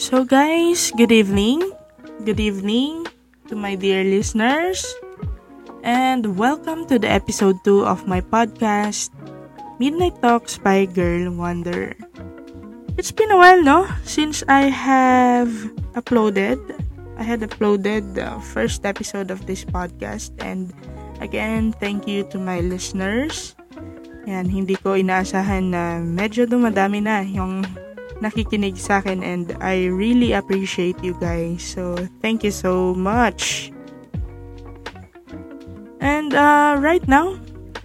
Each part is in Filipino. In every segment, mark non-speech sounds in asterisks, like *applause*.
So, guys, good evening. Good evening to my dear listeners. And welcome to the episode 2 of my podcast, Midnight Talks by Girl Wonder. It's been a while, no? Since I have uploaded. I had uploaded the first episode of this podcast. And again, thank you to my listeners. Yan, hindi ko inaasahan na medyo dumadami na yung nakikinig sa akin and I really appreciate you guys. So, thank you so much. And uh, right now,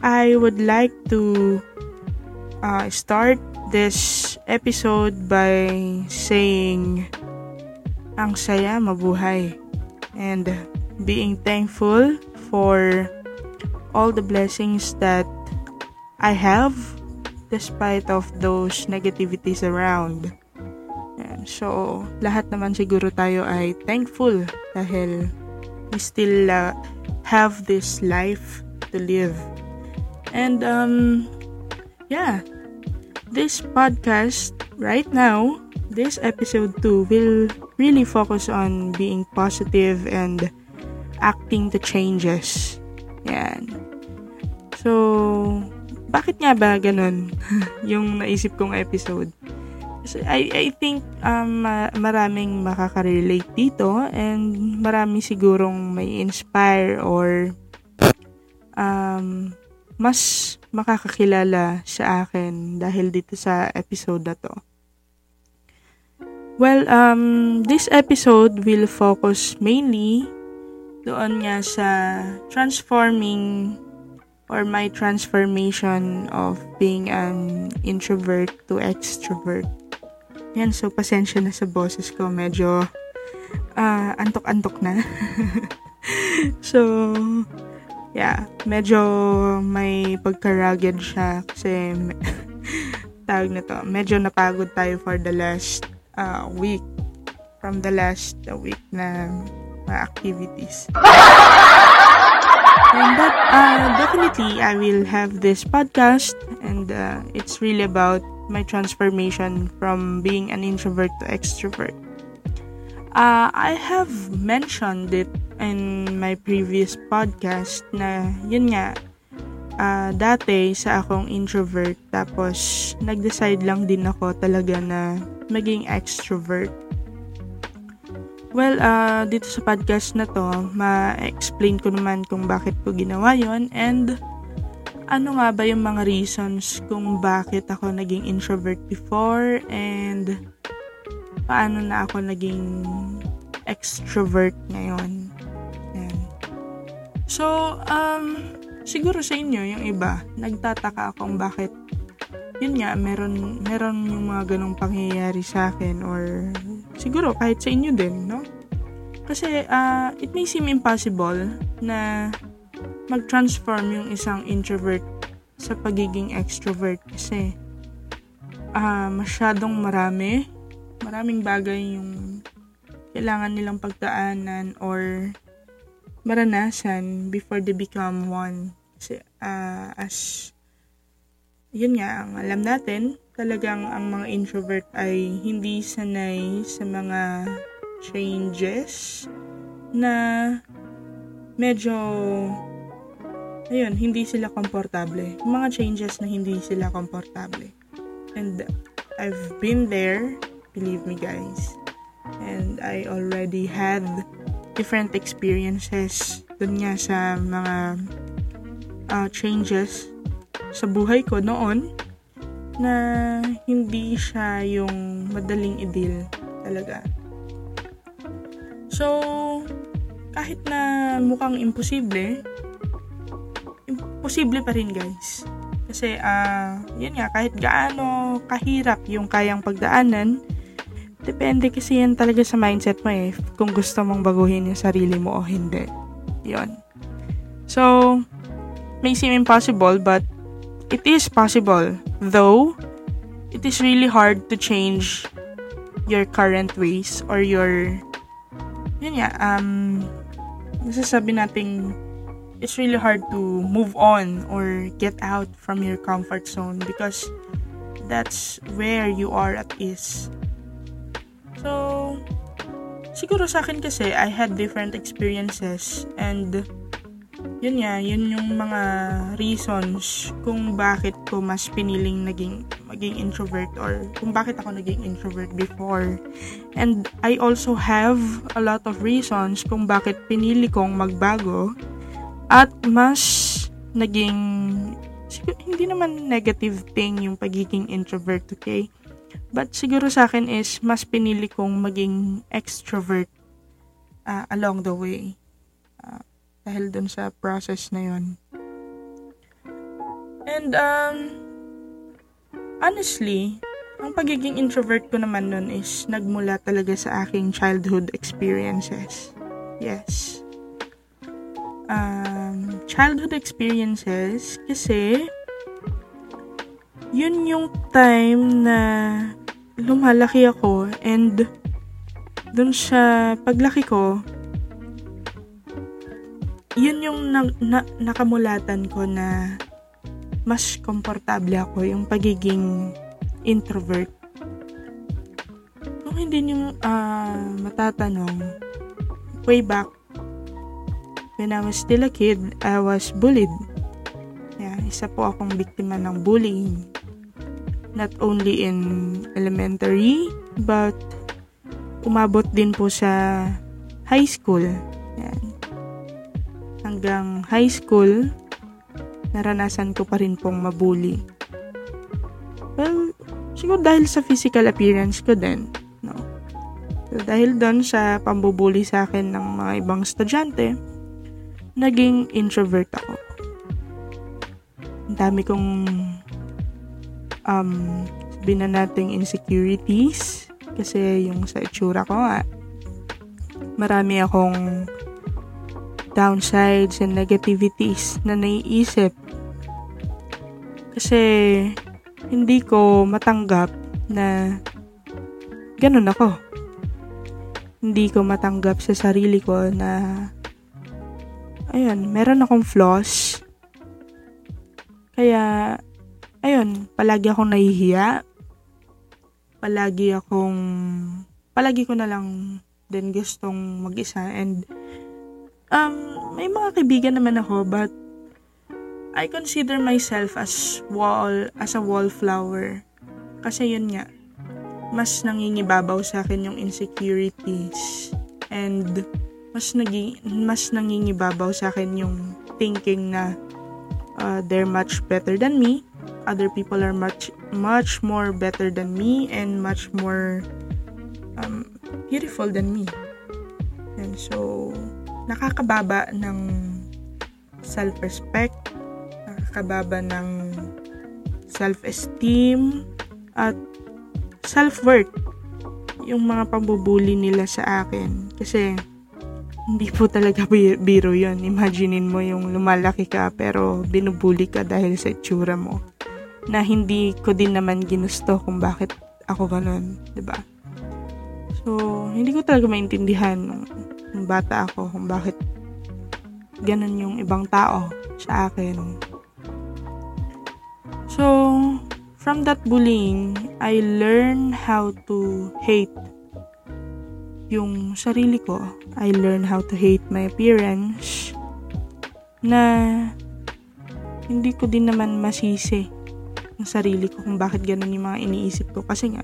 I would like to uh, start this episode by saying ang saya mabuhay and being thankful for all the blessings that I have despite of those negativities around. Yan. So, lahat naman siguro tayo ay thankful dahil we still uh, have this life to live. And um yeah, this podcast right now, this episode 2 will really focus on being positive and acting the changes. Yan. So, bakit nga ba ganun *laughs* yung naisip kong episode? Kasi I, I think um, maraming makaka-relate dito and marami sigurong may inspire or um, mas makakakilala sa akin dahil dito sa episode na to. Well, um, this episode will focus mainly doon nga sa transforming or my transformation of being an introvert to extrovert. Yan, so pasensya na sa boses ko. Medyo uh, antok-antok na. *laughs* so, yeah, medyo may pagka-rugged siya kasi *laughs* tawag na to, medyo napagod tayo for the last uh, week from the last week na uh, activities. *laughs* And that, uh, definitely, I will have this podcast, and uh, it's really about my transformation from being an introvert to extrovert. Uh, I have mentioned it in my previous podcast na yun nga, uh, dati sa akong introvert tapos nag-decide lang din ako talaga na maging extrovert. Well, uh, dito sa podcast na to, ma-explain ko naman kung bakit ko ginawa yon and ano nga ba yung mga reasons kung bakit ako naging introvert before and paano na ako naging extrovert ngayon. Yan. So, um, siguro sa inyo, yung iba, nagtataka akong bakit yun nga, meron, meron yung mga ganong pangyayari sa akin or siguro kahit sa inyo din, no? Kasi uh, it may seem impossible na mag-transform yung isang introvert sa pagiging extrovert kasi uh, masyadong marami, maraming bagay yung kailangan nilang pagdaanan or maranasan before they become one. Kasi uh, as yun nga, ang alam natin, talagang ang mga introvert ay hindi sanay sa mga changes na medyo ayun, hindi sila komportable. Mga changes na hindi sila komportable. And I've been there, believe me guys. And I already had different experiences dun nga sa mga uh, changes sa buhay ko noon na hindi siya yung madaling idil talaga. So, kahit na mukhang imposible, imposible pa rin guys. Kasi, ah, uh, yun nga, kahit gaano kahirap yung kayang pagdaanan, depende kasi yan talaga sa mindset mo eh, kung gusto mong baguhin yung sarili mo o hindi. Yun. So, may seem impossible, but it is possible, though it is really hard to change your current ways or your yun nga, um, masasabi nating it's really hard to move on or get out from your comfort zone because that's where you are at ease. So, siguro sa akin kasi, I had different experiences and yun nga, yun yung mga reasons kung bakit ko mas piniling naging maging introvert or kung bakit ako naging introvert before. And I also have a lot of reasons kung bakit pinili kong magbago at mas naging siguro, hindi naman negative thing yung pagiging introvert, okay? But siguro sa akin is mas pinili kong maging extrovert uh, along the way. Dahil dun sa process na yon. And um, honestly, ang pagiging introvert ko naman nun is nagmula talaga sa aking childhood experiences. Yes. Um, childhood experiences kasi yun yung time na lumalaki ako and dun sa paglaki ko, yun yung na, na, nakamulatan ko na mas komportable ako yung pagiging introvert. Kung hindi nyo uh, matatanong, way back, when I was still a kid, I was bullied. Yeah, isa po akong biktima ng bullying not only in elementary, but umabot din po sa high school. Yan. Hanggang high school, naranasan ko pa rin pong mabuli. Well, siguro dahil sa physical appearance ko din. No? So, dahil doon sa pambubuli sa akin ng mga ibang estudyante, naging introvert ako. Ang dami kong um, sabihin na nating insecurities kasi yung sa itsura ko nga marami akong downsides and negativities na naiisip kasi hindi ko matanggap na ganun ako hindi ko matanggap sa sarili ko na ayun, meron akong flaws kaya ayun, palagi akong nahihiya. Palagi akong, palagi ko na lang din gustong mag-isa. And, um, may mga kaibigan naman ako, but, I consider myself as wall, as a wallflower. Kasi yun nga, mas nangingibabaw sa akin yung insecurities. And, mas naging, mas nangingibabaw sa akin yung thinking na uh, they're much better than me other people are much much more better than me and much more um, beautiful than me. And so, nakakababa ng self-respect, nakakababa ng self-esteem, at self-worth yung mga pambubuli nila sa akin. Kasi, hindi po talaga *laughs* biro yon Imaginein mo yung lumalaki ka pero binubuli ka dahil sa itsura mo na hindi ko din naman ginusto kung bakit ako ganun, ba? So, hindi ko talaga maintindihan nung, bata ako kung bakit ganun yung ibang tao sa akin. So, from that bullying, I learned how to hate yung sarili ko. I learned how to hate my appearance na hindi ko din naman masisi ng sarili ko kung bakit ganun yung mga iniisip ko. Kasi nga,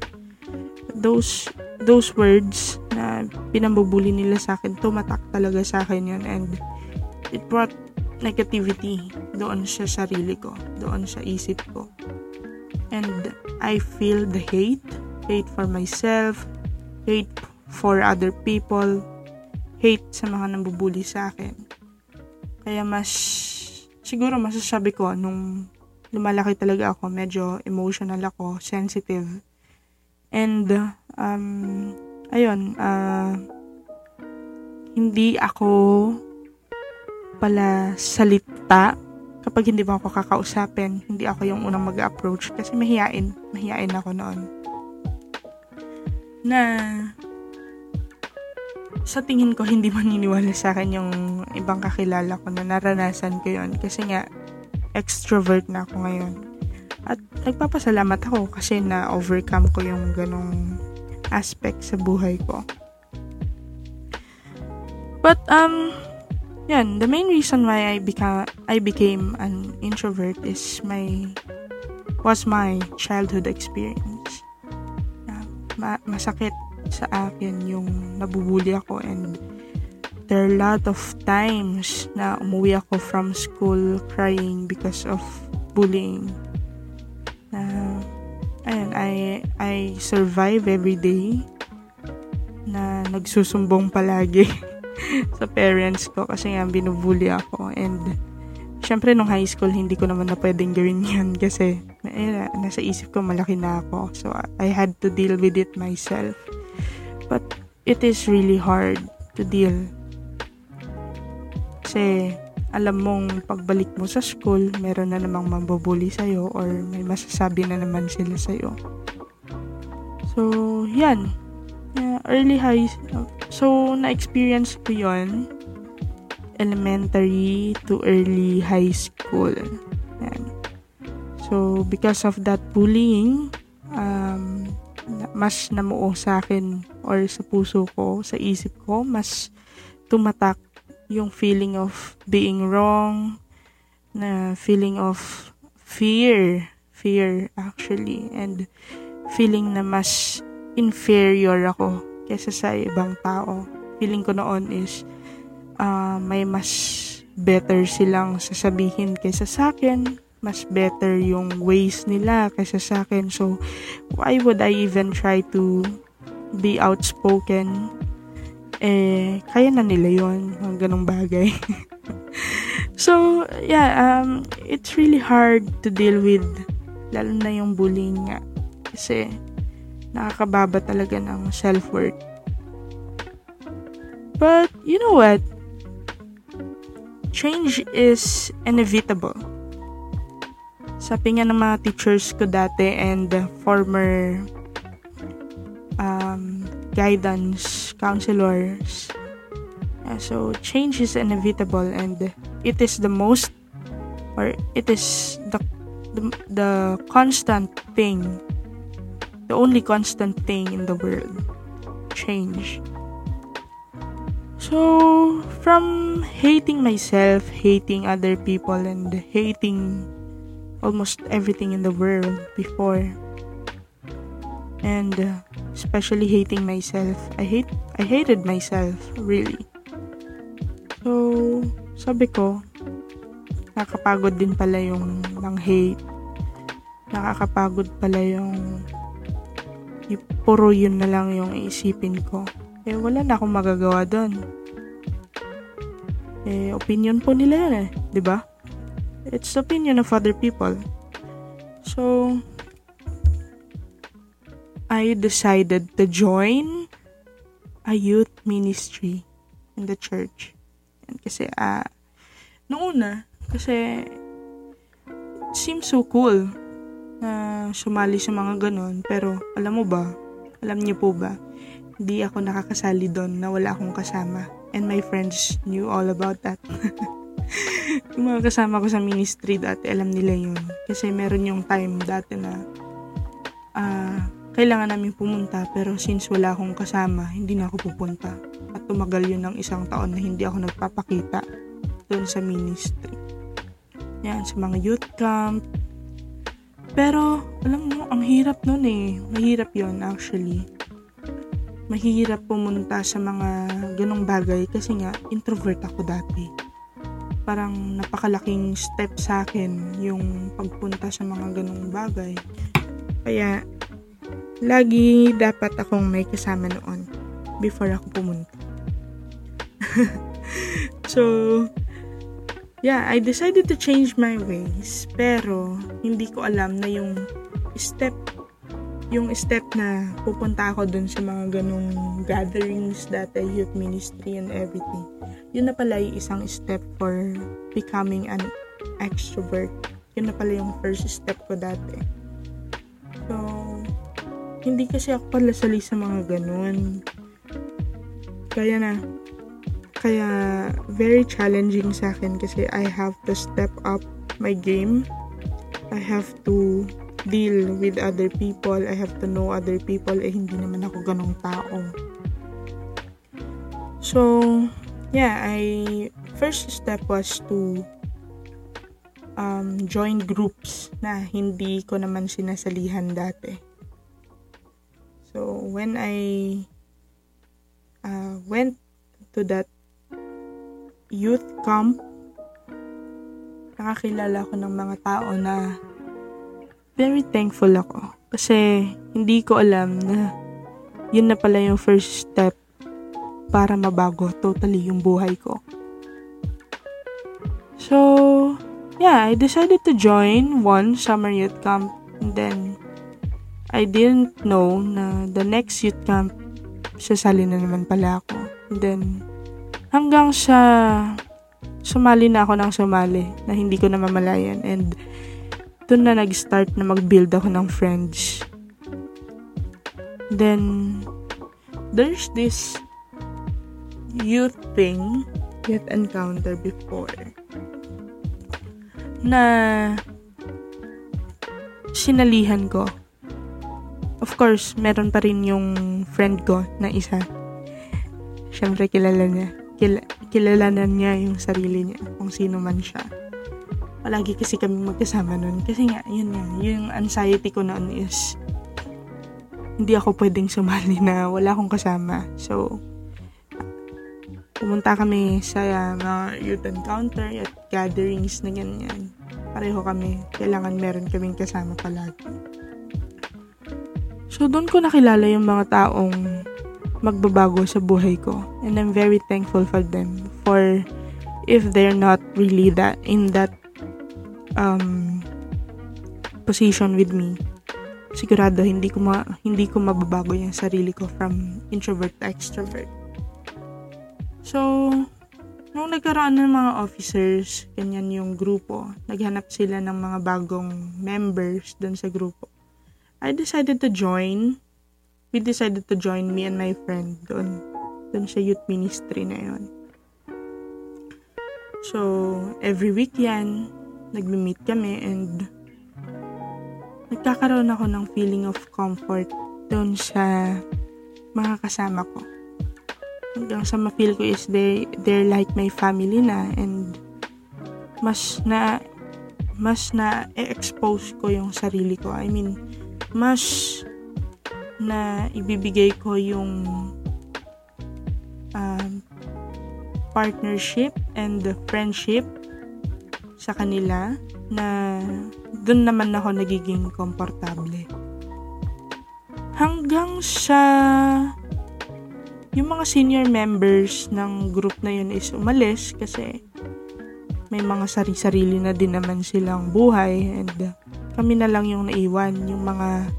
those those words na pinambubuli nila sa akin, tumatak talaga sa akin yun and it brought negativity doon sa sarili ko, doon sa isip ko. And I feel the hate, hate for myself, hate for other people, hate sa mga nambubuli sa akin. Kaya mas, siguro masasabi ko nung lumalaki talaga ako. Medyo emotional ako, sensitive. And, um, ayun, uh, hindi ako pala salita kapag hindi mo ako kakausapin. Hindi ako yung unang mag-approach kasi mahiyain. Mahiyain ako noon. Na, sa tingin ko, hindi maniniwala sa akin yung ibang kakilala ko na naranasan ko yun. Kasi nga, extrovert na ako ngayon. At nagpapasalamat ako kasi na-overcome ko yung ganong aspect sa buhay ko. But um yan, the main reason why I became I became an introvert is my was my childhood experience. Uh, ma- masakit sa akin yung nabubuli ako and there are a lot of times na umuwi ako from school crying because of bullying. Uh, ayun, I, I survive every day. Na nagsusumbong palagi *laughs* sa parents ko kasi nga binubuli ako. And syempre nung high school hindi ko naman na pwedeng gawin yan *laughs* kasi eh, nasa isip ko malaki na ako. So I had to deal with it myself. But it is really hard to deal. Kasi alam mong pagbalik mo sa school, meron na namang mambubuli sa'yo or may masasabi na naman sila sa'yo. So, yan. Yeah, early high, so, na-experience ko yon elementary to early high school. Yan. So, because of that bullying, um, mas namuo sa akin or sa puso ko, sa isip ko, mas tumatak yung feeling of being wrong, na feeling of fear, fear actually, and feeling na mas inferior ako kesa sa ibang tao. Feeling ko noon is uh, may mas better silang sasabihin kaysa sa akin, mas better yung ways nila kaysa sa akin. So, why would I even try to be outspoken eh, kaya na nila yon mga ganong bagay. *laughs* so, yeah, um, it's really hard to deal with, lalo na yung bullying nga. Kasi, nakakababa talaga ng self-worth. But, you know what? Change is inevitable. Sabi nga ng mga teachers ko dati and former um, guidance counselors. So change is inevitable and it is the most or it is the, the the constant thing the only constant thing in the world change so from hating myself hating other people and hating almost everything in the world before and especially hating myself. I hate I hated myself really. So, sabi ko, nakakapagod din pala yung ng hate. Nakakapagod pala yung, yung puro yun na lang yung iisipin ko. Eh, wala na akong magagawa doon. Eh, opinion po nila yan eh. ba? It's opinion of other people. So, I decided to join a youth ministry in the church. And kasi, ah, uh, noong una, kasi, it seems so cool na sumali sa mga ganon. Pero, alam mo ba, alam niyo po ba, hindi ako nakakasali doon na wala akong kasama. And my friends knew all about that. *laughs* yung mga kasama ko sa ministry dati, alam nila yun. Kasi meron yung time dati na, ah, uh, kailangan namin pumunta pero since wala akong kasama, hindi na ako pupunta. At tumagal yun ng isang taon na hindi ako nagpapakita doon sa ministry. Yan, sa mga youth camp. Pero, alam mo, ang hirap nun eh. Mahirap yon actually. Mahirap pumunta sa mga ganong bagay kasi nga, introvert ako dati. Parang napakalaking step sa akin yung pagpunta sa mga ganong bagay. Kaya, lagi dapat akong may kasama noon before ako pumunta. *laughs* so, yeah, I decided to change my ways, pero hindi ko alam na yung step yung step na pupunta ako dun sa mga ganong gatherings dati, youth ministry and everything. Yun na pala yung isang step for becoming an extrovert. Yun na pala yung first step ko dati. So, hindi kasi ako palasali sa mga ganun. Kaya na, kaya very challenging sa akin kasi I have to step up my game. I have to deal with other people. I have to know other people. Eh, hindi naman ako ganong tao. So, yeah, I first step was to um, join groups na hindi ko naman sinasalihan dati. So, when I uh, went to that youth camp, nakakilala ko ng mga tao na very thankful ako. Kasi hindi ko alam na yun na pala yung first step para mabago totally yung buhay ko. So, yeah, I decided to join one summer youth camp and then I didn't know na the next youth camp sasali na naman pala ako. And then, hanggang sa sumali na ako ng sumali na hindi ko na mamalayan and doon na nag-start na mag-build ako ng friends. Then, there's this youth thing, youth encounter before, na sinalihan ko. Of course, meron pa rin yung friend ko na isa. Siyempre, kilala niya. Kil kilala niya yung sarili niya, kung sino man siya palagi kasi kami magkasama nun. Kasi nga, yun nga, yung anxiety ko noon is, hindi ako pwedeng sumali na wala akong kasama. So, pumunta kami sa uh, mga youth encounter at gatherings na ganyan. Pareho kami. Kailangan meron kaming kasama palagi. So, doon ko nakilala yung mga taong magbabago sa buhay ko. And I'm very thankful for them. For if they're not really that in that um, position with me, sigurado hindi ko ma, hindi ko mababago yung sarili ko from introvert to extrovert. So, nung nagkaroon ng mga officers, ganyan yung grupo, naghanap sila ng mga bagong members dun sa grupo. I decided to join. We decided to join me and my friend doon. Doon sa youth ministry na yon. So, every week yan, nagme-meet kami and nagkakaroon ako ng feeling of comfort doon sa mga kasama ko. Hanggang sa ma-feel ko is they, they're like my family na and mas na mas na expose ko yung sarili ko. I mean, mas na ibibigay ko yung um, partnership and the friendship sa kanila na doon naman ako nagiging komportable. Hanggang sa yung mga senior members ng group na yun is umalis kasi may mga sari-sarili na din naman silang buhay and kami na lang yung naiwan, yung mga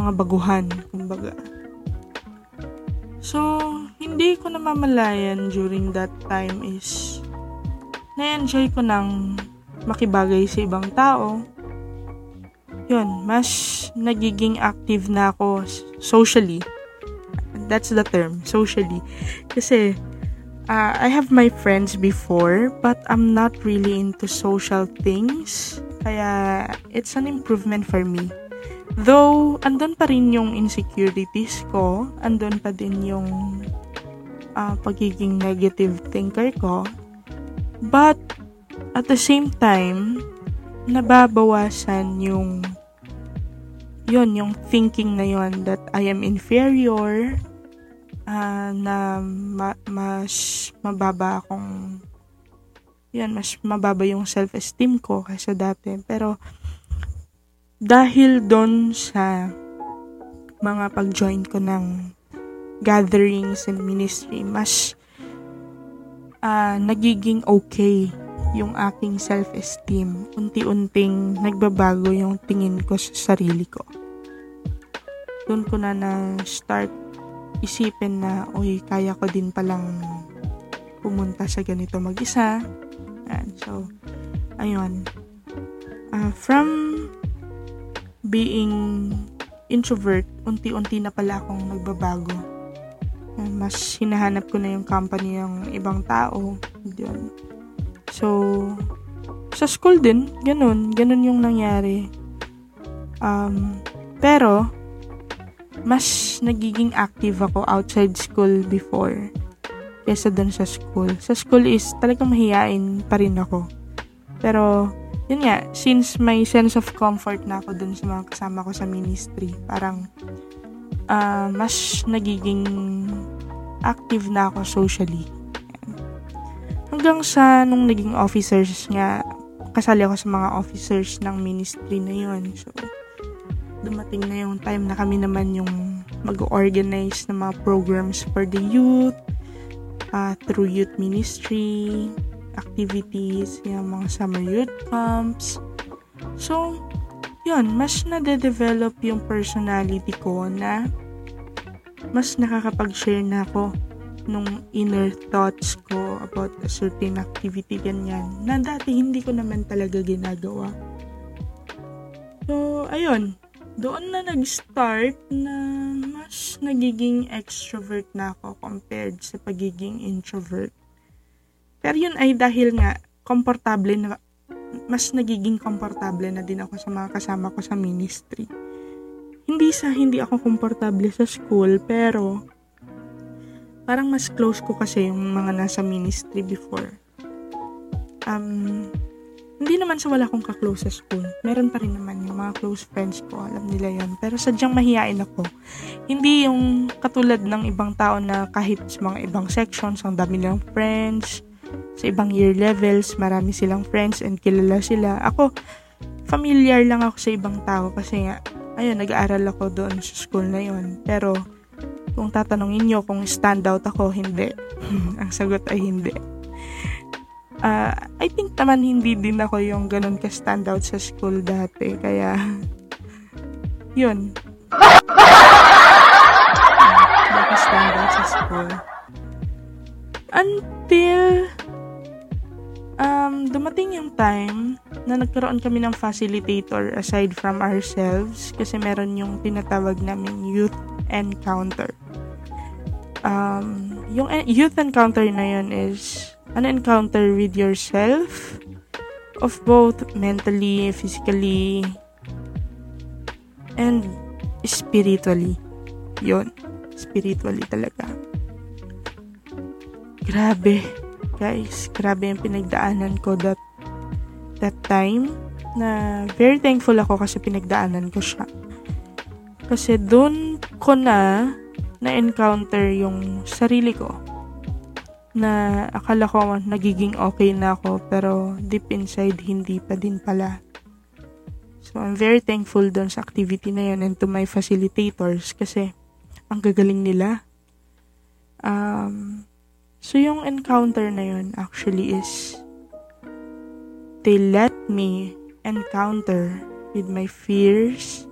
mga baguhan, kumbaga. So, hindi ko namamalayan during that time is na-enjoy ko ng makibagay sa ibang tao. Yun, mas nagiging active na ako socially. That's the term, socially. Kasi, uh, I have my friends before, but I'm not really into social things. Kaya, it's an improvement for me. Though, andun pa rin yung insecurities ko, andun pa din yung uh, pagiging negative thinker ko, But, at the same time, nababawasan yung yon yung thinking na yon that I am inferior, uh, na ma- mas mababa akong yan, mas mababa yung self-esteem ko kaysa dati. Pero, dahil doon sa mga pag-join ko ng gatherings and ministry, mas uh, nagiging okay yung aking self-esteem. Unti-unting nagbabago yung tingin ko sa sarili ko. Doon ko na na-start isipin na, oy, kaya ko din palang pumunta sa ganito mag-isa. And so, ayun. Uh, from being introvert, unti-unti na pala akong nagbabago mas hinahanap ko na yung company ng ibang tao. Yun. So, sa school din, ganun. Ganun yung nangyari. Um, pero, mas nagiging active ako outside school before. Kesa dun sa school. Sa school is talagang mahihain pa rin ako. Pero, yun nga, since may sense of comfort na ako dun sa mga kasama ko sa ministry, parang uh, mas nagiging active na ako socially. Hanggang sa nung naging officers nga, kasali ako sa mga officers ng ministry na yun. So, dumating na yung time na kami naman yung mag-organize ng mga programs for the youth, uh, through youth ministry, activities, yung mga summer youth camps. So, yun, mas nade-develop yung personality ko na mas nakakapag-share na ako nung inner thoughts ko about a certain activity ganyan na dati hindi ko naman talaga ginagawa. So, ayun, doon na nag-start na mas nagiging extrovert na ako compared sa pagiging introvert. Pero yun ay dahil nga komportable na mas nagiging komportable na din ako sa mga kasama ko sa ministry. Hindi sa hindi ako komportable sa school pero parang mas close ko kasi yung mga nasa ministry before. Um, hindi naman sa wala akong kaklose sa school. Meron pa rin naman yung mga close friends ko. Alam nila yon Pero sadyang mahihain ako. Hindi yung katulad ng ibang tao na kahit sa mga ibang sections, ang dami nilang friends. Sa ibang year levels, marami silang friends and kilala sila. Ako, familiar lang ako sa ibang tao kasi nga, ayun, nag-aaral ako doon sa school na yon Pero, kung tatanungin nyo kung standout ako, hindi. *laughs* ang sagot ay hindi uh, I think naman hindi din ako yung ganun ka-standout sa school dati. Kaya, yun. Hindi ka standout sa school. Until, um, dumating yung time na nagkaroon kami ng facilitator aside from ourselves kasi meron yung tinatawag namin youth encounter. Um, yung youth encounter na yun is an encounter with yourself of both mentally, physically, and spiritually. Yon, spiritually talaga. Grabe, guys, grabe yung pinagdaanan ko that that time na very thankful ako kasi pinagdaanan ko siya. Kasi doon ko na na-encounter yung sarili ko na akala ko nagiging okay na ako pero deep inside hindi pa din pala. So I'm very thankful doon sa activity na yun and to my facilitators kasi ang gagaling nila. Um, so yung encounter na yun actually is they let me encounter with my fears,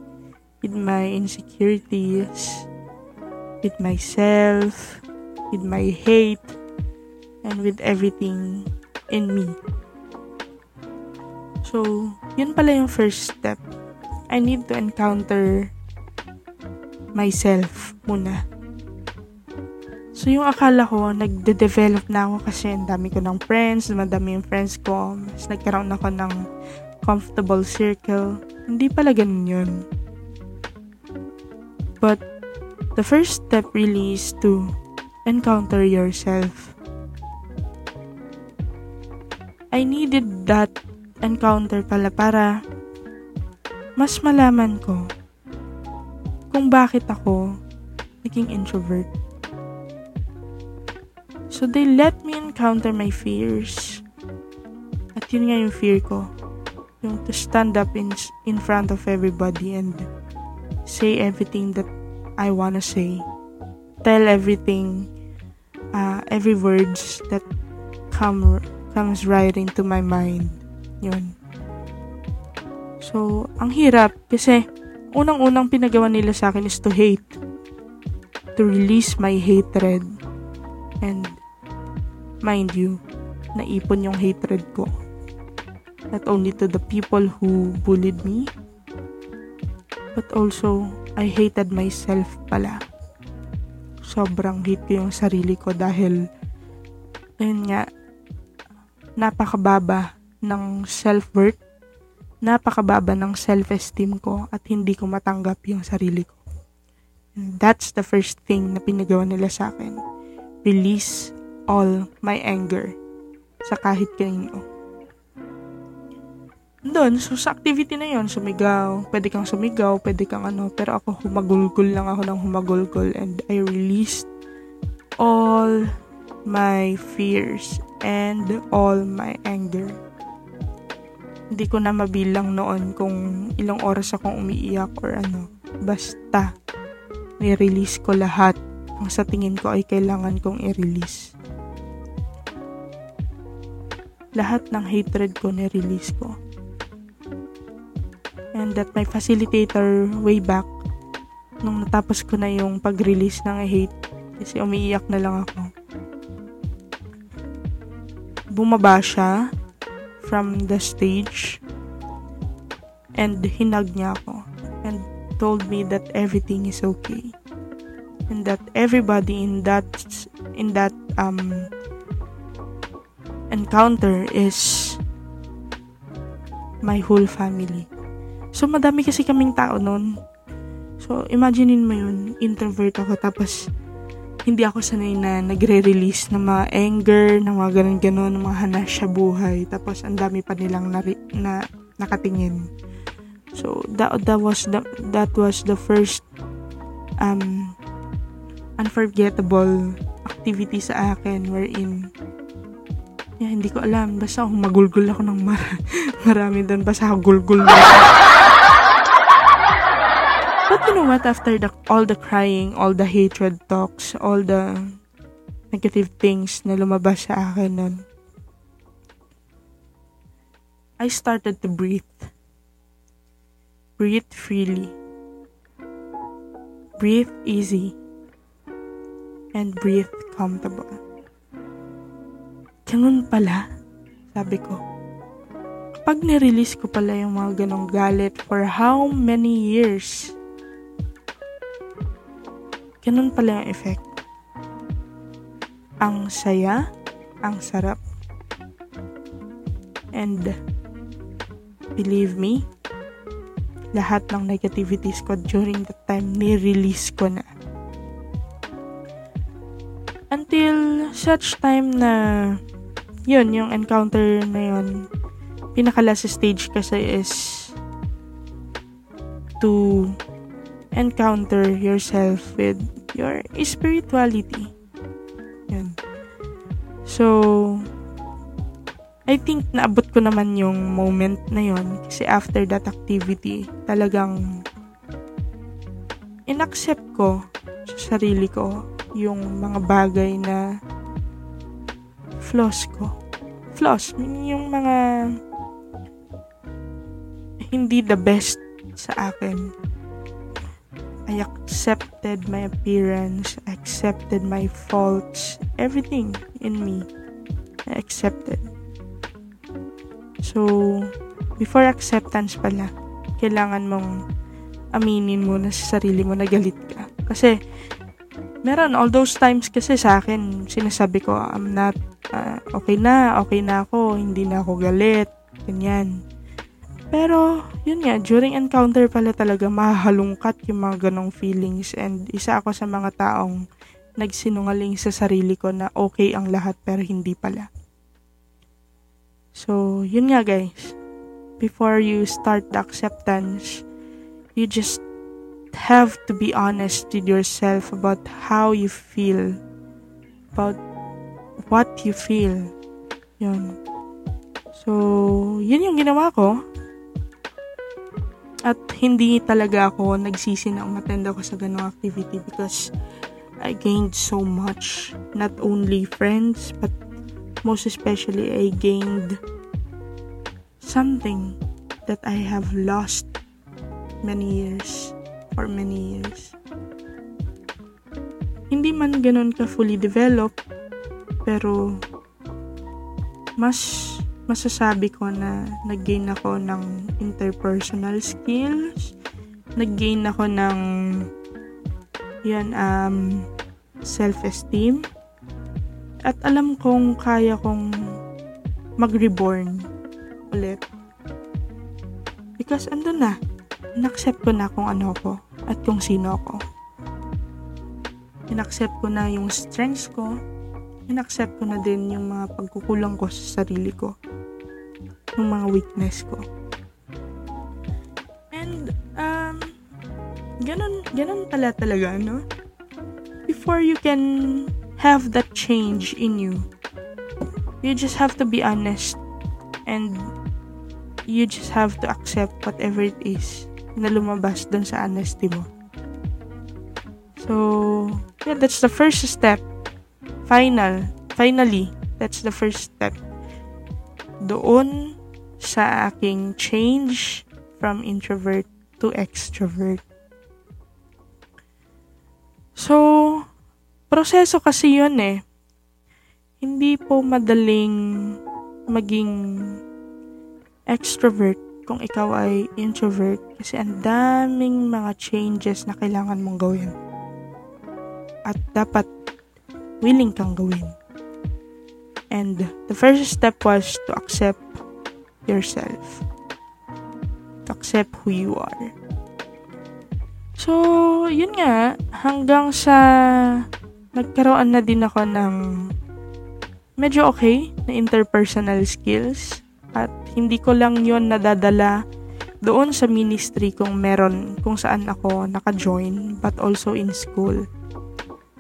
with my insecurities, with myself, with my hate, and with everything in me. So, yun pala yung first step. I need to encounter myself muna. So, yung akala ko, nagde-develop na ako kasi ang dami ko ng friends, madami yung friends ko, mas nagkaroon ako ng comfortable circle. Hindi pala ganun yun. But, the first step really is to encounter yourself. I needed that encounter pala para mas malaman ko kung bakit ako naging introvert. So they let me encounter my fears. At yun nga yung fear ko. Yung to stand up in, in front of everybody and say everything that I wanna say. Tell everything, uh, every words that come comes right into my mind. Yun. So, ang hirap kasi unang-unang pinagawa nila sa akin is to hate. To release my hatred. And mind you, naipon yung hatred ko. Not only to the people who bullied me, but also I hated myself pala. Sobrang hate ko yung sarili ko dahil ayun nga, napakababa ng self-worth, napakababa ng self-esteem ko at hindi ko matanggap yung sarili ko. And that's the first thing na pinagawa nila sa akin. Release all my anger sa kahit kanino. Doon, so sa activity na yon sumigaw, pwede kang sumigaw, pwede kang ano, pero ako humagulgol lang ako ng humagulgol and I released all my fears and all my anger. Hindi ko na mabilang noon kung ilang oras akong umiiyak or ano. Basta, ni-release ko lahat ang sa tingin ko ay kailangan kong i-release. Lahat ng hatred ko ni-release ko. And that my facilitator way back, nung natapos ko na yung pag-release ng hate, kasi umiiyak na lang ako. Bumaba siya from the stage and hinag niya ako and told me that everything is okay and that everybody in that in that um encounter is my whole family. So madami kasi kaming tao noon. So imaginein mo yun, introvert ako tapos hindi ako sanay na nagre-release ng mga anger, ng mga ganun-ganun, ng mga hanas sa buhay. Tapos ang dami pa nilang na, na nakatingin. So that that was the that was the first um unforgettable activity sa akin wherein yeah, hindi ko alam. Basta humagulgul ako ng mar- *laughs* marami doon. Basta gulgul na. But you know what? After the, all the crying, all the hatred talks, all the negative things na lumabas sa akin nun, I started to breathe. Breathe freely. Breathe easy and breathe comfortable. Ganun pala, sabi ko. Kapag nirelease ko pala yung mga ganong galit for how many years, ganun pala yung effect. Ang saya, ang sarap. And believe me, lahat ng negativities ko during that time, ni-release ko na until such time na yun, yung encounter na yun, pinaka-last stage kasi is to encounter yourself with your spirituality. Yun. So, I think naabot ko naman yung moment na yun kasi after that activity, talagang inaccept ko sa sarili ko yung mga bagay na flaws ko. Flaws, yung mga hindi the best sa akin. Accepted my appearance, accepted my faults, everything in me. I accepted. So, before acceptance pala, kailangan mong aminin mo na sa sarili mo na galit ka. Kasi, meron all those times kasi sa akin, sinasabi ko, I'm not, uh, okay na, okay na ako, hindi na ako galit, ganyan. Pero, yun nga, during encounter pala talaga mahalungkat yung mga ganong feelings and isa ako sa mga taong nagsinungaling sa sarili ko na okay ang lahat pero hindi pala. So, yun nga guys. Before you start the acceptance, you just have to be honest with yourself about how you feel, about what you feel. Yun. So, yun yung ginawa ko. At hindi talaga ako nagsisi na umattend ako sa ganong activity because I gained so much. Not only friends, but most especially I gained something that I have lost many years for many years. Hindi man ganun ka fully developed, pero mas masasabi ko na nag-gain ako ng interpersonal skills, nag-gain ako ng yan, um, self-esteem, at alam kong kaya kong mag-reborn ulit. Because andun na, in-accept ko na kung ano ko at kung sino ako. Inaccept ko na yung strengths ko, inaccept ko na din yung mga pagkukulang ko sa sarili ko. Yung mga weakness ko. And, um, ganun, ganun pala talaga, no? Before you can have that change in you, you just have to be honest and you just have to accept whatever it is na lumabas dun sa honesty mo. So, yeah, that's the first step. Final, finally, that's the first step. Doon sa aking change from introvert to extrovert. So, proseso kasi yun eh hindi po madaling maging extrovert kung ikaw ay introvert kasi ang daming mga changes na kailangan mong gawin. At dapat willing kang gawin. And the first step was to accept yourself. To accept who you are. So, yun nga, hanggang sa nagkaroon na din ako ng medyo okay na interpersonal skills at hindi ko lang yon nadadala doon sa ministry kung meron kung saan ako naka-join but also in school.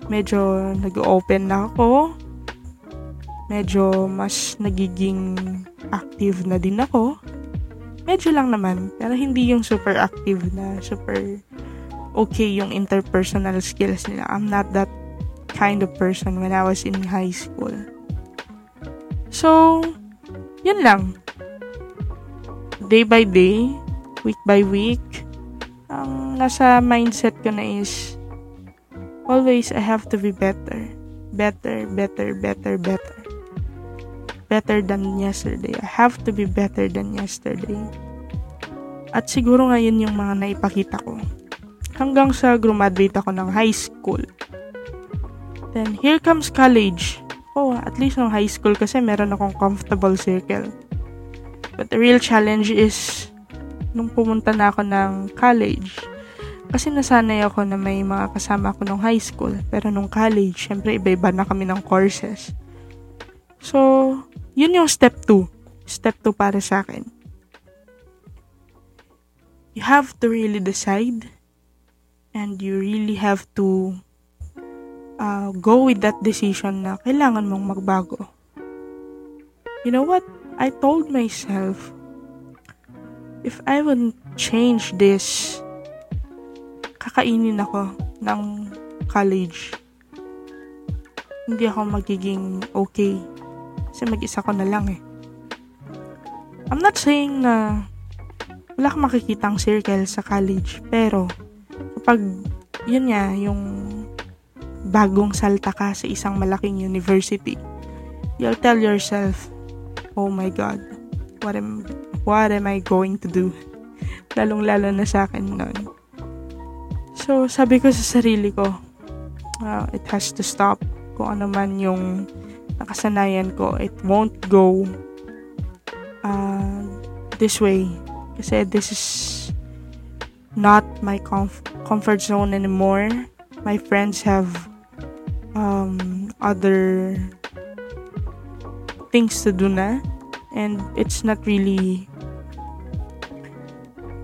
Medyo nag-open na ako. Medyo mas nagiging active na din ako. Medyo lang naman, pero hindi yung super active na super okay yung interpersonal skills nila. I'm not that kind of person when I was in high school. So, yun lang. Day by day, week by week, ang nasa mindset ko na is, always I have to be better. Better, better, better, better. Better than yesterday. I have to be better than yesterday. At siguro ngayon yung mga naipakita ko. Hanggang sa graduate ako ng high school. Then, here comes college ako, at least nung high school kasi meron akong comfortable circle. But the real challenge is, nung pumunta na ako ng college, kasi nasanay ako na may mga kasama ako nung high school. Pero nung college, syempre iba-iba na kami ng courses. So, yun yung step 2. Step 2 para sa akin. You have to really decide and you really have to uh, go with that decision na kailangan mong magbago. You know what? I told myself, if I would change this, kakainin ako ng college. Hindi ako magiging okay. Kasi mag-isa ko na lang eh. I'm not saying na wala kang makikitang circle sa college. Pero, kapag yun nga, yung bagong salta ka sa isang malaking university, you'll tell yourself, oh my God, what am, what am I going to do? *laughs* Lalong-lalo na sa akin noon. So, sabi ko sa sarili ko, uh, it has to stop. Kung ano man yung nakasanayan ko, it won't go uh, this way. Kasi this is not my comf- comfort zone anymore. My friends have um, other things to do na and it's not really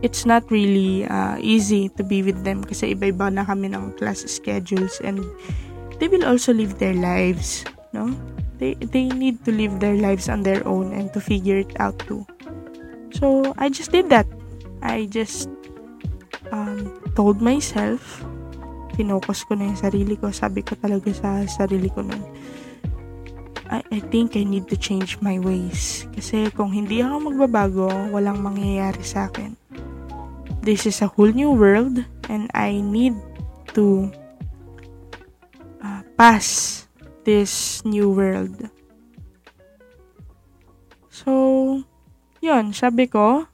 it's not really uh, easy to be with them kasi iba-iba na kami ng class schedules and they will also live their lives no they they need to live their lives on their own and to figure it out too so i just did that i just um, told myself finokus ko na yung sarili ko. Sabi ko talaga sa sarili ko nun, I, I think I need to change my ways. Kasi kung hindi ako magbabago, walang mangyayari sa akin. This is a whole new world and I need to uh, pass this new world. So, yun, sabi ko,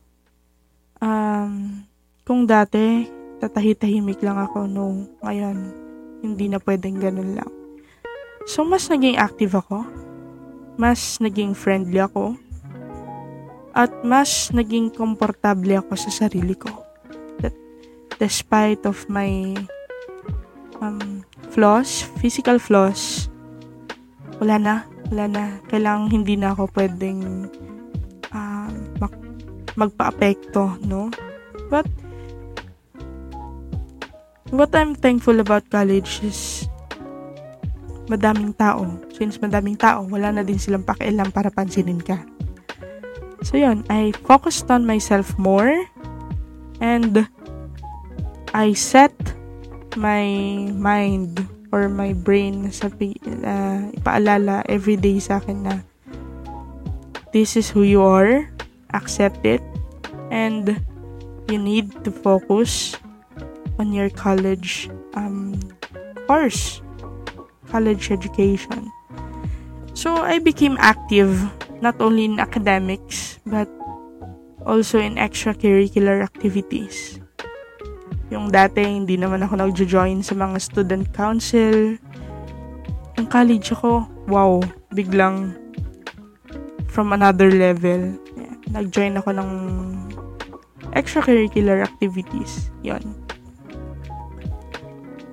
um, kung dati, tatahi-tahimik lang ako no ngayon hindi na pwedeng ganun lang. So, mas naging active ako. Mas naging friendly ako. At mas naging komportable ako sa sarili ko. Despite of my um, flaws, physical flaws, wala na, wala na. Kailangan hindi na ako pwedeng uh, mag- magpa-apekto, no? But, what I'm thankful about college is madaming tao. Since madaming tao, wala na din silang pakialam para pansinin ka. So yun, I focused on myself more and I set my mind or my brain sa uh, ipaalala every day sa akin na this is who you are, accept it, and you need to focus on your college um, course, college education. So I became active not only in academics but also in extracurricular activities. Yung dati, hindi naman ako nagjo-join sa mga student council. Yung college ako, wow, biglang from another level. Nag-join ako ng extracurricular activities. Yon.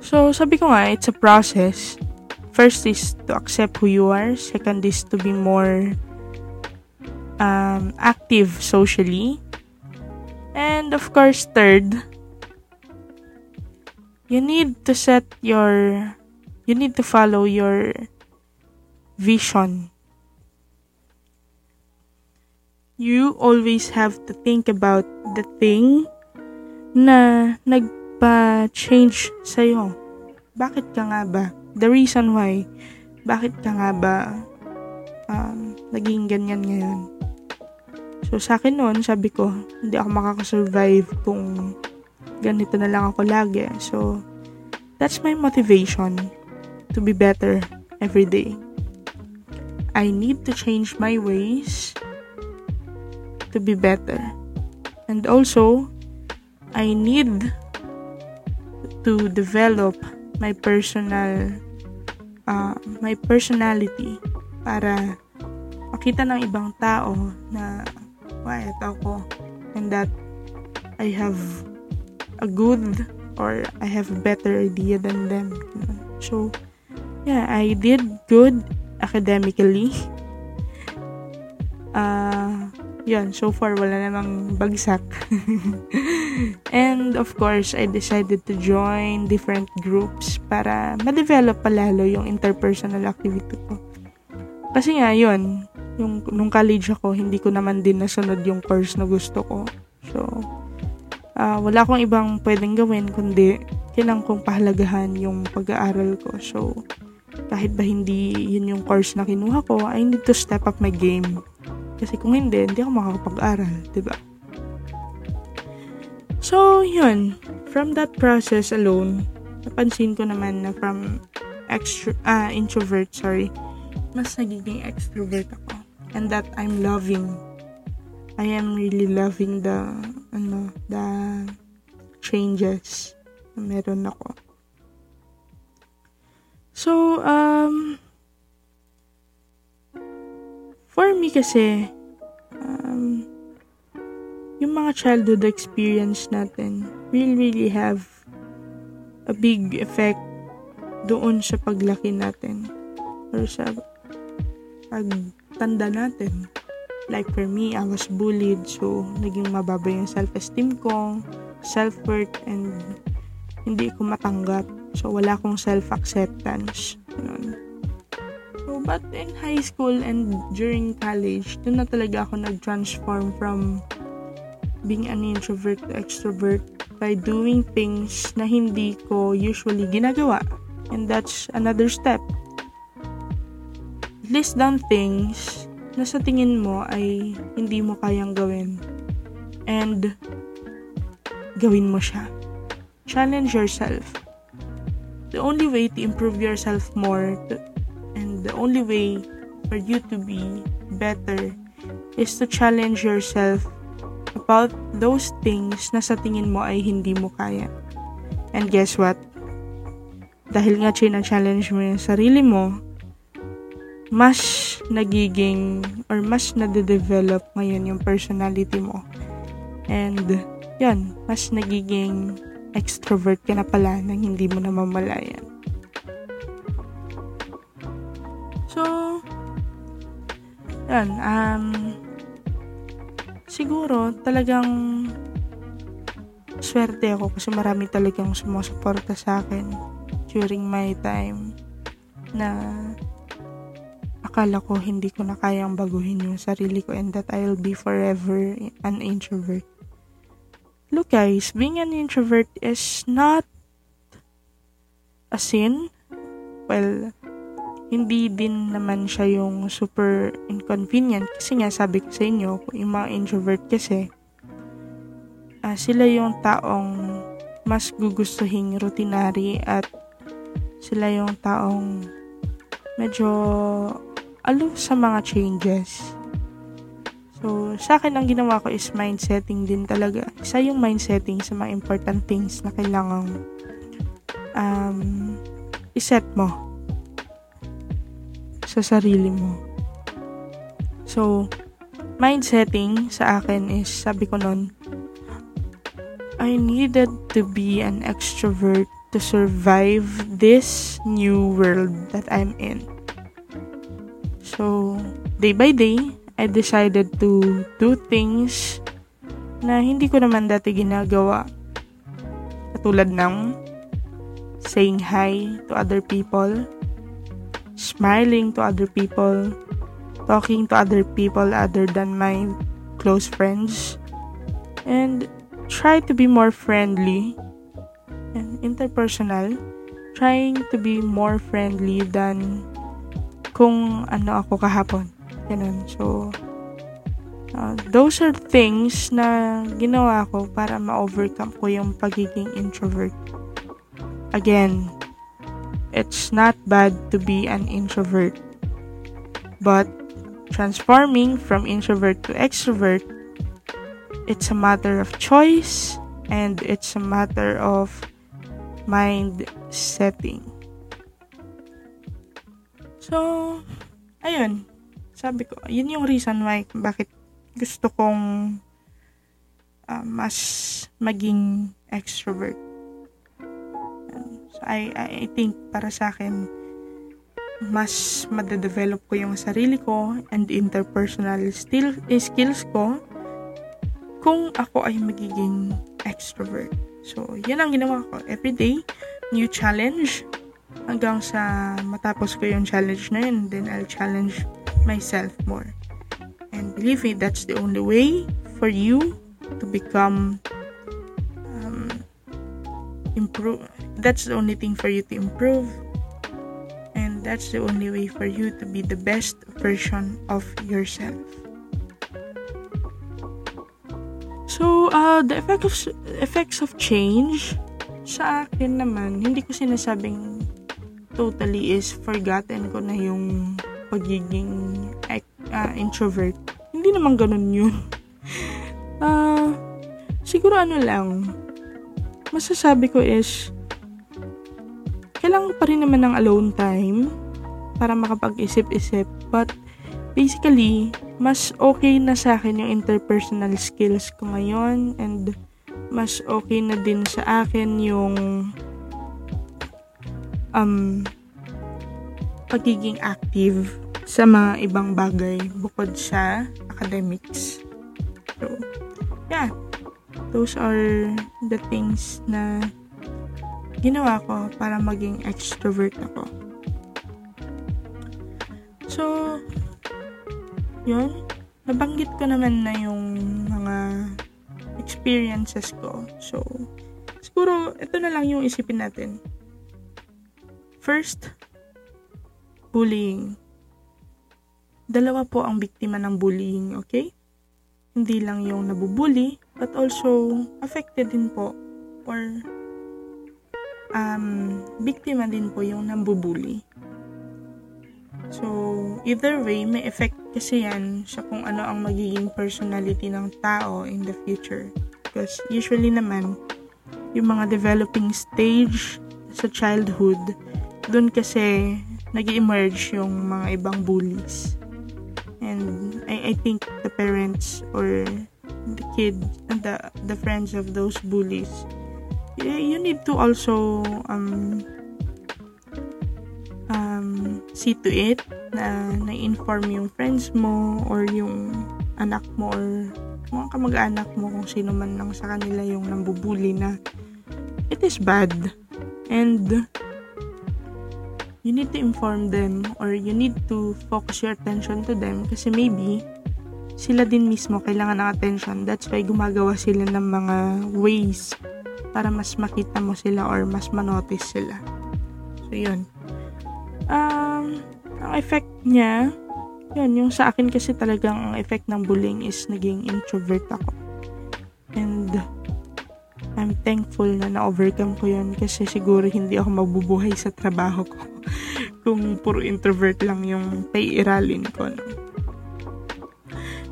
So, sabi ko nga, it's a process. First is to accept who you are. Second is to be more um, active socially. And of course, third, you need to set your, you need to follow your vision. You always have to think about the thing na nagpa-change sa'yo. Bakit ka nga ba? The reason why. Bakit ka nga ba um, naging ganyan ngayon? So, sa akin noon, sabi ko, hindi ako makakasurvive kung ganito na lang ako lagi. So, that's my motivation to be better every day. I need to change my ways to be better. And also, I need to develop my personal uh, my personality para makita ng ibang tao na quiet ako and that I have a good or I have a better idea than them. So, yeah, I did good academically. Uh, *laughs* yun, so far wala namang bagsak. *laughs* and of course, I decided to join different groups para ma-develop palalo yung interpersonal activity ko. Kasi nga, yun, yung nung college ako, hindi ko naman din nasunod yung course na gusto ko. So, uh, wala akong ibang pwedeng gawin kundi kailangan kong pahalagahan yung pag-aaral ko. So, kahit ba hindi yun yung course na kinuha ko, I need to step up my game. Kasi kung hindi, hindi ako makakapag-aral, ba? Diba? So, yun. From that process alone, napansin ko naman na from extro, ah, introvert, sorry, mas nagiging extrovert ako and that I'm loving. I am really loving the ano, the changes na meron ako. So, um, for me kasi, um, yung mga childhood experience natin will really have a big effect doon sa paglaki natin or sa pag tanda natin. Like for me, I was bullied so naging mababa yung self-esteem ko, self-worth, and hindi ko matanggap. So wala akong self-acceptance. Yun. So, but in high school and during college, doon na talaga ako nag-transform from being an introvert to extrovert by doing things na hindi ko usually ginagawa. And that's another step list down things na sa tingin mo ay hindi mo kayang gawin. And gawin mo siya. Challenge yourself. The only way to improve yourself more to, and the only way for you to be better is to challenge yourself about those things na sa tingin mo ay hindi mo kaya. And guess what? Dahil nga challenge mo yung sarili mo, mas nagiging or mas nade-develop ngayon yung personality mo. And, yan, mas nagiging extrovert ka na pala nang hindi mo namamalayan. So, So, yan, um, siguro talagang swerte ako kasi marami talagang sumusuporta sa akin during my time na akala ko hindi ko na kayang baguhin yung sarili ko and that I'll be forever an introvert. Look guys, being an introvert is not a sin. Well, hindi din naman siya yung super inconvenient kasi nga sabi ko sa inyo, yung mga introvert kasi uh, sila yung taong mas gugustuhin routinary at sila yung taong medyo aloof sa mga changes. So, sa akin ang ginawa ko is mind setting din talaga. Isa yung mind setting sa mga important things na kailangang um, iset mo sa sarili mo. So, mind setting sa akin is, sabi ko nun, I needed to be an extrovert to survive this new world that I'm in. So, day by day, I decided to do things na hindi ko naman dati ginagawa. Katulad ng saying hi to other people, smiling to other people, talking to other people other than my close friends, and try to be more friendly and interpersonal, trying to be more friendly than kung ano ako kahapon. Ganun. So, uh, those are things na ginawa ko para ma-overcome ko yung pagiging introvert. Again, it's not bad to be an introvert. But transforming from introvert to extrovert it's a matter of choice and it's a matter of mind setting. So, ayun. Sabi ko, yun yung reason why bakit gusto kong uh, mas maging extrovert. So, I, I think para sa akin, mas madedevelop ko yung sarili ko and interpersonal still, eh, skills ko kung ako ay magiging extrovert. So, yan ang ginawa ko. Every day, new challenge. Hanggang sa matapos ko yung challenge na yun, then I'll challenge myself more. And believe me, that's the only way for you to become um, improve. That's the only thing for you to improve. And that's the only way for you to be the best version of yourself. So, uh, the effect of, effects of change, sa akin naman, hindi ko sinasabing totally is forgotten ko na yung pagiging uh, introvert. Hindi naman ganun yun. uh, *laughs* siguro ano lang, masasabi ko is, kailangan pa rin naman ng alone time para makapag-isip-isip. But, basically, mas okay na sa akin yung interpersonal skills ko ngayon and mas okay na din sa akin yung um pagiging active sa mga ibang bagay bukod sa academics. So, yeah. Those are the things na ginawa ko para maging extrovert ako. So, yun, nabanggit ko naman na yung mga experiences ko. So, siguro, ito na lang yung isipin natin. First, bullying. Dalawa po ang biktima ng bullying, okay? Hindi lang yung nabubully, but also affected din po or um, biktima din po yung nambubully. So, either way, may effect kasi yan sa kung ano ang magiging personality ng tao in the future. Because usually naman, yung mga developing stage sa childhood, dun kasi nag emerge yung mga ibang bullies. And I, I think the parents or the and the, the friends of those bullies, you need to also um, um, see to it na na-inform yung friends mo or yung anak mo or mga kamag-anak mo kung sino man lang sa kanila yung nambubuli na it is bad and you need to inform them or you need to focus your attention to them kasi maybe sila din mismo kailangan ng attention. That's why gumagawa sila ng mga ways para mas makita mo sila or mas manotice sila. So yun. Um ang effect niya yun, yung sa akin kasi talagang ang effect ng bullying is naging introvert ako. And I'm thankful na na-overcome ko yun kasi siguro hindi ako mabubuhay sa trabaho ko kung puro introvert lang yung paiiralin ko.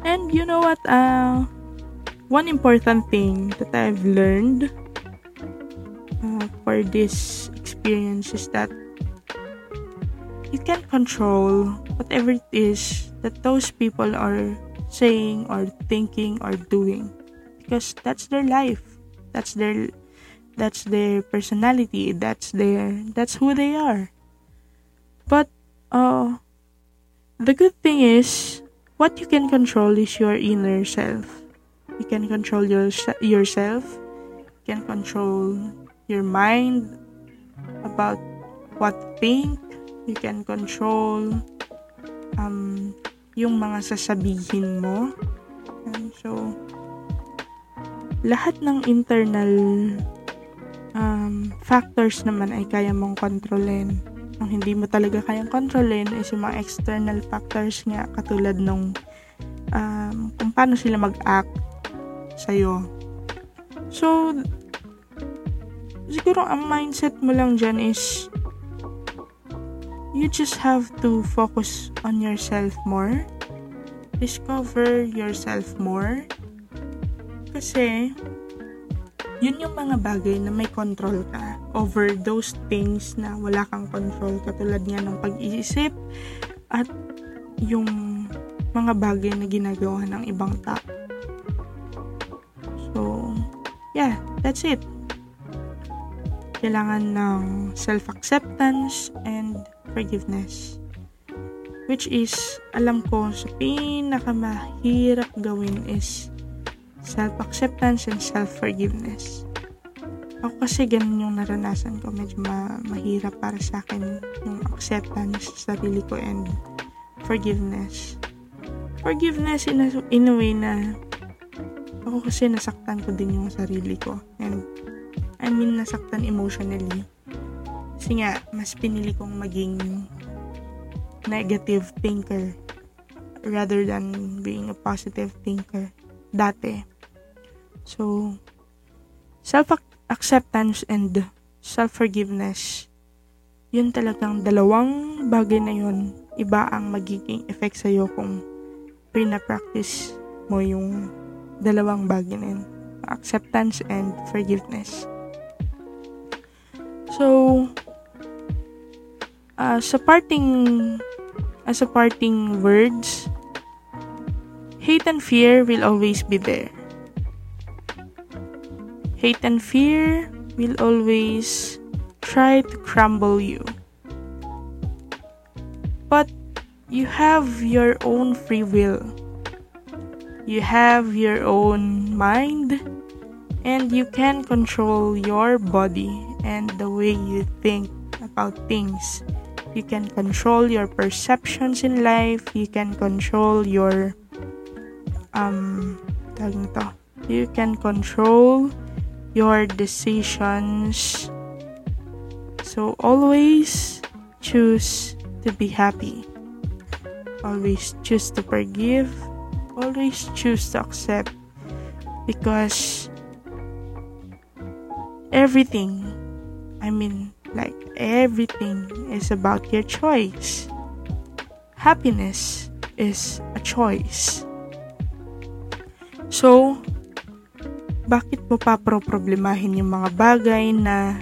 And you know what? Uh, one important thing that I've learned uh, for this experience is that you can't control whatever it is that those people are saying or thinking or doing because that's their life that's their that's their personality that's their that's who they are but uh the good thing is what you can control is your inner self you can control your yourself you can control your mind about what think You can control um, yung mga sasabihin mo. And so, lahat ng internal um, factors naman ay kaya mong kontrolin. Ang hindi mo talaga kayang kontrolin is yung mga external factors nga katulad nung um, kung paano sila mag-act sa'yo. So, siguro ang mindset mo lang dyan is you just have to focus on yourself more. Discover yourself more. Kasi, yun yung mga bagay na may control ka over those things na wala kang control. Katulad nga ng pag-iisip at yung mga bagay na ginagawa ng ibang tao. So, yeah, that's it. Kailangan ng self-acceptance and forgiveness. Which is, alam ko, sa pinakamahirap gawin is self-acceptance and self-forgiveness. Ako kasi ganun yung naranasan ko. Medyo ma- mahirap para sa akin yung acceptance sa sarili ko and forgiveness. Forgiveness in a, in a way na ako kasi nasaktan ko din yung sarili ko. And I mean, nasaktan emotionally. Kasi nga, mas pinili kong maging negative thinker rather than being a positive thinker dati. So, self-acceptance and self-forgiveness, yun talagang dalawang bagay na yun, iba ang magiging effect sa'yo kung pina-practice mo yung dalawang bagay na yun. Acceptance and forgiveness. So, uh, sa parting as a parting words, hate and fear will always be there. Hate and fear will always try to crumble you. But you have your own free will. You have your own mind and you can control your body and the way you think about things You can control your perceptions in life. You can control your um. You can control your decisions. So always choose to be happy. Always choose to forgive. Always choose to accept because everything I mean like everything is about your choice. Happiness is a choice. So, bakit mo pa problemahin yung mga bagay na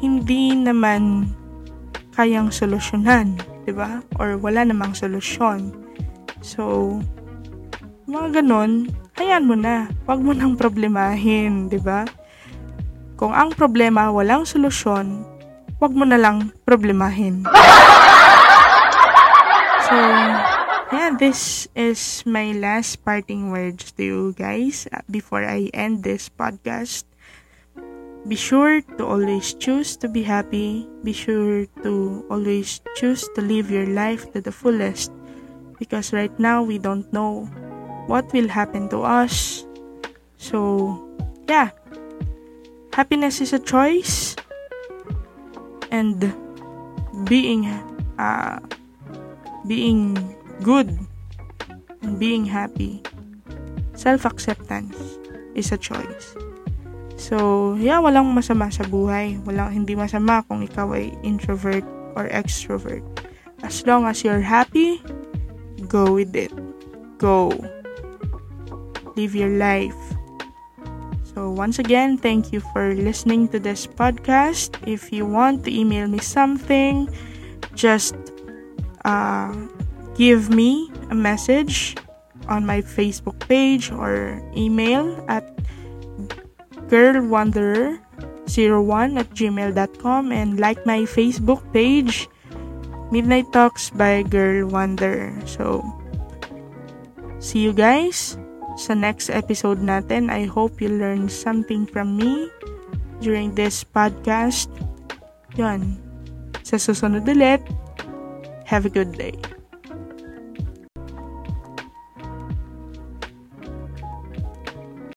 hindi naman kayang solusyonan, 'di ba? Or wala namang solusyon. So, mga ganon, hayaan mo na. Huwag mo nang problemahin, 'di ba? Kung ang problema walang solusyon, wag mo na lang problemahin. *laughs* So, yeah, this is my last parting words to you guys uh, before I end this podcast. Be sure to always choose to be happy. Be sure to always choose to live your life to the fullest. Because right now, we don't know what will happen to us. So, yeah. Happiness is a choice. And being, uh, being good and being happy, self-acceptance is a choice. So, yeah, walang masama sa buhay. Walang hindi masama kung ikaw ay introvert or extrovert. As long as you're happy, go with it. Go. Live your life. So, once again, thank you for listening to this podcast. If you want to email me something, just uh, give me a message on my Facebook page or email at girlwanderer01 at gmail.com and like my Facebook page, Midnight Talks by Girl Wanderer. So, see you guys sa next episode natin. I hope you learned something from me during this podcast. Yan. Sa susunod ulit, have a good day.